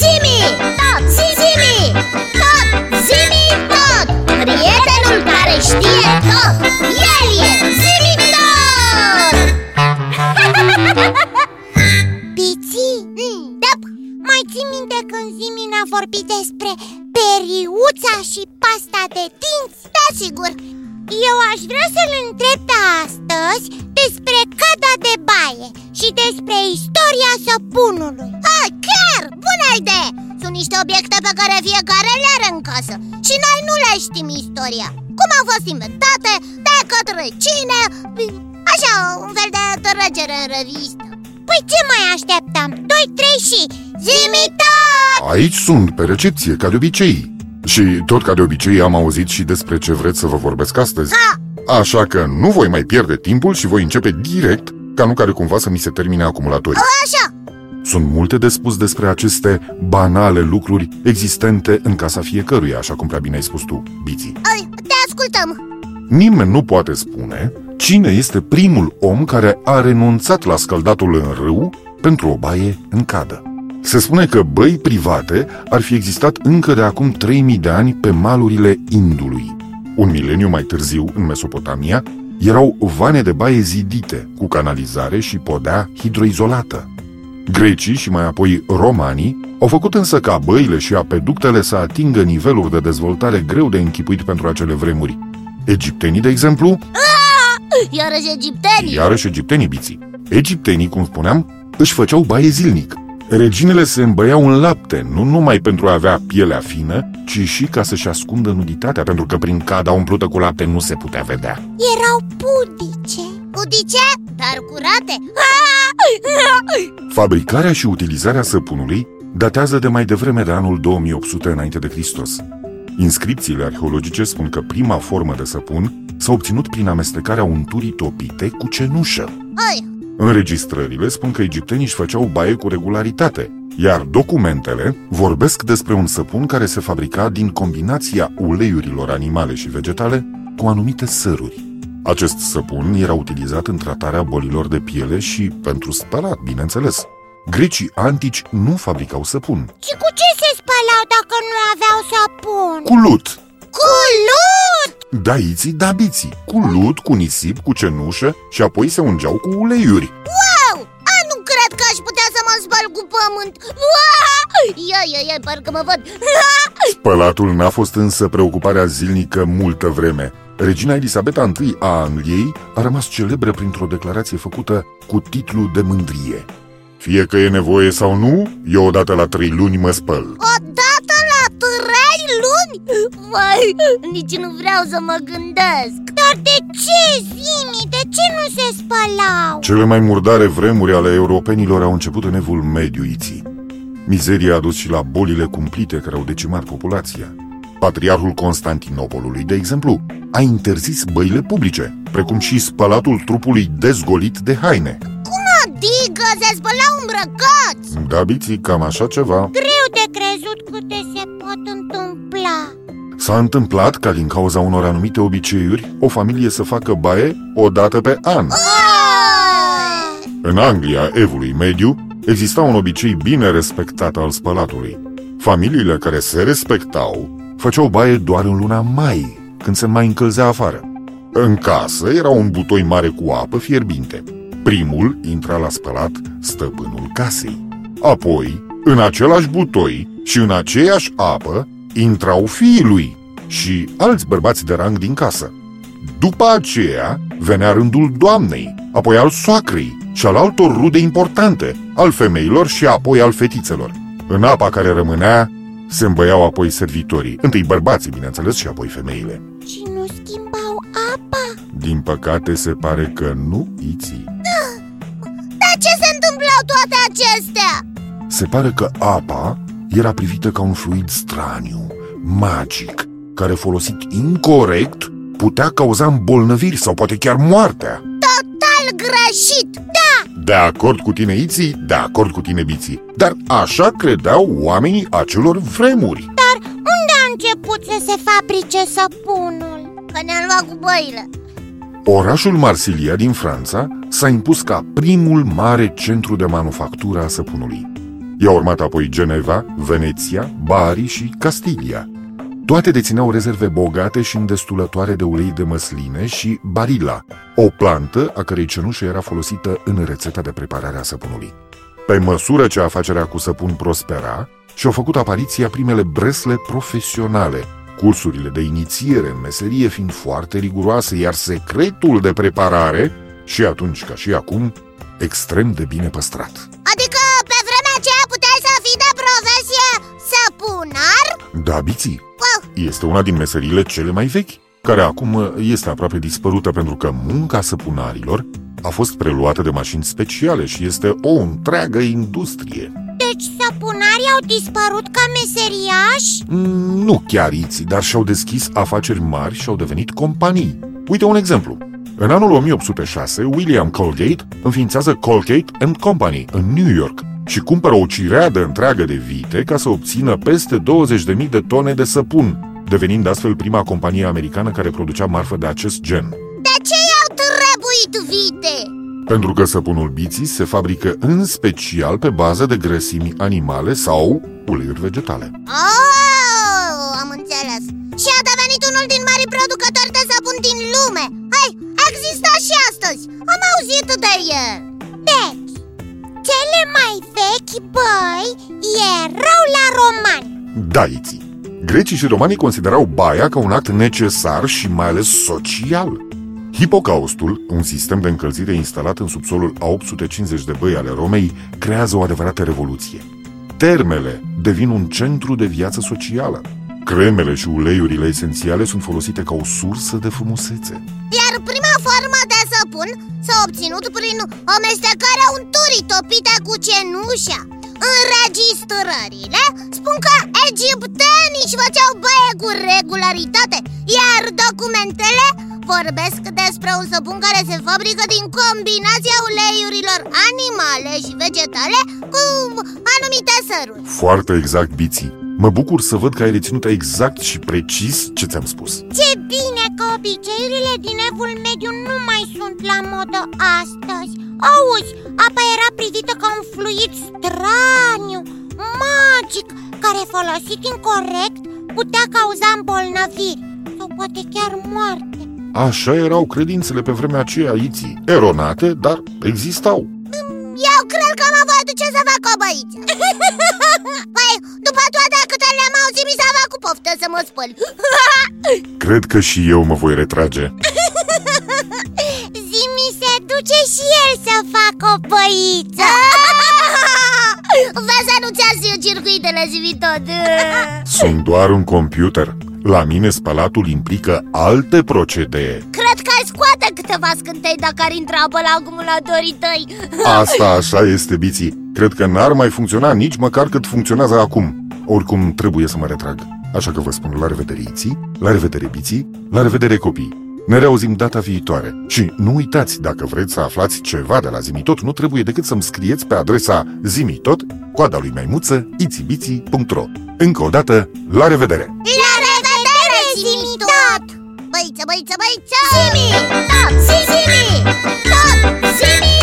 Zimi, tot, zimi, tot, zimi, tot! Prietenul care știe tot, el e zimi tot! Piții, da, mai ții minte când Zimi ne-a vorbit despre periuța și pasta de dinți? Da, sigur. Eu aș vrea să-l întreb pe astăzi despre cada de baie și despre istoria săpunului Ah, chiar, bună idee! Sunt niște obiecte pe care fiecare le are în casă Și noi nu le știm istoria Cum au fost inventate, de către cine Așa, un fel de trecere în revistă Păi ce mai așteptăm? 2, 3 și Zimita! Aici sunt, pe recepție, ca de obicei Și tot ca de obicei am auzit și despre ce vreți să vă vorbesc astăzi Ha! Așa că nu voi mai pierde timpul și voi începe direct Ca nu care cumva să mi se termine acumulatorii Așa, Sunt multe de spus despre aceste banale lucruri existente în casa fiecăruia, așa cum prea bine ai spus tu, Biții. ai, te ascultăm Nimeni nu poate spune cine este primul om care a renunțat la scăldatul în râu pentru o baie în cadă. Se spune că băi private ar fi existat încă de acum 3000 de ani pe malurile Indului. Un mileniu mai târziu, în Mesopotamia, erau vane de baie zidite, cu canalizare și podea hidroizolată. Grecii și mai apoi romanii au făcut însă ca băile și apeductele să atingă niveluri de dezvoltare greu de închipuit pentru acele vremuri. Egiptenii, de exemplu, Iarăși egiptenii iarăși egiptenii biții. Egiptenii, cum spuneam, își făceau baie zilnic. Reginele se îmbăiau în lapte, nu numai pentru a avea pielea fină, ci și ca să-și ascundă nuditatea, pentru că prin cada umplută cu lapte nu se putea vedea. Erau pudice Pudice, dar curate Fabricarea și utilizarea săpunului datează de mai devreme de anul 2800 înainte de Hristos. Inscripțiile arheologice spun că prima formă de săpun s-a obținut prin amestecarea unturii topite cu cenușă. Ai, Înregistrările spun că egiptenii își făceau baie cu regularitate, iar documentele vorbesc despre un săpun care se fabrica din combinația uleiurilor animale și vegetale cu anumite săruri. Acest săpun era utilizat în tratarea bolilor de piele și pentru spălat, bineînțeles. Grecii antici nu fabricau săpun. Și cu ce se spălau dacă nu aveau sapun? Cu lut! Cu lut! Da, iții, da, biții. Cu lut, cu nisip, cu cenușă și apoi se ungeau cu uleiuri. wow! A, nu cred că aș putea să mă spăl cu pământ Uaa! Ia, ia, ia, parcă mă văd Spălatul n-a fost însă preocuparea zilnică multă vreme. Regina Elisabeta I a Angliei a rămas celebră printr-o declarație făcută cu titlu de mândrie. Fie că e nevoie sau nu, eu odată la trei luni mă spăl. Odată la trei luni? Vai, nici nu vreau să mă gândesc Dar de ce, Zimi? De ce nu se spălau? Cele mai murdare vremuri ale europenilor au început în evul mediu iții. Mizeria a dus și la bolile cumplite care au decimat populația. Patriarhul Constantinopolului, de exemplu, a interzis băile publice, precum și spălatul trupului dezgolit de haine. Adică se spălau îmbrăcați Da, biții, cam așa ceva. Greu de crezut câte se pot întâmpla S-a întâmplat ca din cauza unor anumite obiceiuri, o familie să facă baie o dată pe an. În Anglia, evului mediu, exista un obicei bine respectat al spălatului. Familiile care se respectau făceau baie doar în luna mai, când se mai încălzea afară. În casă era un butoi mare cu apă fierbinte. Primul intra la spălat stăpânul casei. Apoi, în același butoi și în aceeași apă, intrau fiii lui și alți bărbați de rang din casă. După aceea venea rândul doamnei, apoi al soacrei și al altor rude importante, al femeilor și apoi al fetițelor. În apa care rămânea, se îmbăiau apoi servitorii, întâi bărbații, bineînțeles, și apoi femeile. Și nu schimbau apa? Din păcate, se pare că nu iții. Dar ce se întâmplau toate acestea? Se pare că apa era privită ca un fluid straniu, magic, care folosit incorrect putea cauza îmbolnăviri sau poate chiar moartea. Total greșit Da, De acord cu tine, Iții, de acord cu tine, Biții. Dar așa credeau oamenii acelor vremuri. Dar unde a început să se fabrice săpunul? că ne-am luat cu băile Orașul Marsilia din Franța s-a impus ca primul mare centru de manufactură a săpunului. I-a urmat apoi Geneva, Veneția, Bari și Castilia. Toate dețineau rezerve bogate și îndestulătoare de ulei de măsline și barila, o plantă a cărei cenușă era folosită în rețeta de preparare a săpunului. Pe măsură ce afacerea cu săpun prospera, și-au făcut apariția primele bresle profesionale, cursurile de inițiere în meserie fiind foarte riguroase, iar secretul de preparare, și atunci ca și acum, extrem de bine păstrat. Adică pe vremea aceea puteai să fii de profesie săpunar? Da, biții, Wow. Este una din meseriile cele mai vechi, care acum este aproape dispărută pentru că munca săpunarilor a fost preluată de mașini speciale și este o întreagă industrie. Deci săpunarii au dispărut ca meseriași? Mm, Nu chiar iții, dar și-au deschis afaceri mari și au devenit companii. Uite un exemplu. În anul 1806, William Colgate înființează Colgate and Company în New York și cumpără o cireadă întreagă de vite ca să obțină peste 20.000 de tone de săpun, devenind astfel prima companie americană care producea marfă de acest gen. De ce i-au trebuit vite? Pentru că săpunul biții se fabrică în special pe bază de grăsimi animale sau uleiuri vegetale. Oh, am înțeles Și a devenit unul din mari producători de săpun din lume Hai, există și astăzi Am auzit de el Deci, cele mai vechi băi erau la romani Da, Iții. Grecii și romanii considerau baia ca un act necesar și mai ales social. Hipocaustul, un sistem de încălzire instalat în subsolul a 850 de băi ale Romei, creează o adevărată revoluție. Termele devin un centru de viață socială. Cremele și uleiurile esențiale sunt folosite ca o sursă de frumusețe. Iar prima formă de săpun s-a obținut prin amestecarea unturii topite cu cenușa Înregistrările spun că egiptenii își făceau baie cu regularitate Iar documentele vorbesc despre un săpun care se fabrică din combinația uleiurilor animale și vegetale cu anumite săruri Foarte exact, Biții. Mă bucur să văd că ai reținut exact și precis ce ți-am spus. Ce bine că obiceiurile din evul mediu nu mai sunt la modă astăzi Auzi, apa era privită ca un fluid straniu, magic Care folosit incorrect putea cauza îmbolnăviri Sau poate chiar moarte Așa erau credințele pe vremea aceea, Iții. Eronate, dar existau. Eu cred că am avut ce să fac o băiță Păi, după toate câte le-am auzit, mi s-a făcut poftă să mă spăl Cred că și eu mă voi retrage. Zimi se duce și el să facă o băiță Vezi să nu ți circuitele zi tot Sunt doar un computer. La mine spălatul implică alte procedee. Cred că ai scoate câteva scântei dacă ar intra pe la acumulatorii tăi Asta așa este, Biții. Cred că n-ar mai funcționa nici măcar cât funcționează acum. Oricum, trebuie să mă retrag. Așa că vă spun la revedere, Iții, la revedere, Biții, la revedere, copii. Ne reauzim data viitoare. Și nu uitați, dacă vreți să aflați ceva de la Zimitot, nu trebuie decât să-mi scrieți pe adresa zimitot, coada lui maimuță, itibiții.ro Încă o dată, la revedere! La revedere, Zimi tot! băiță, băiță, băiță! Simi, tot, Simi, tot, Simi,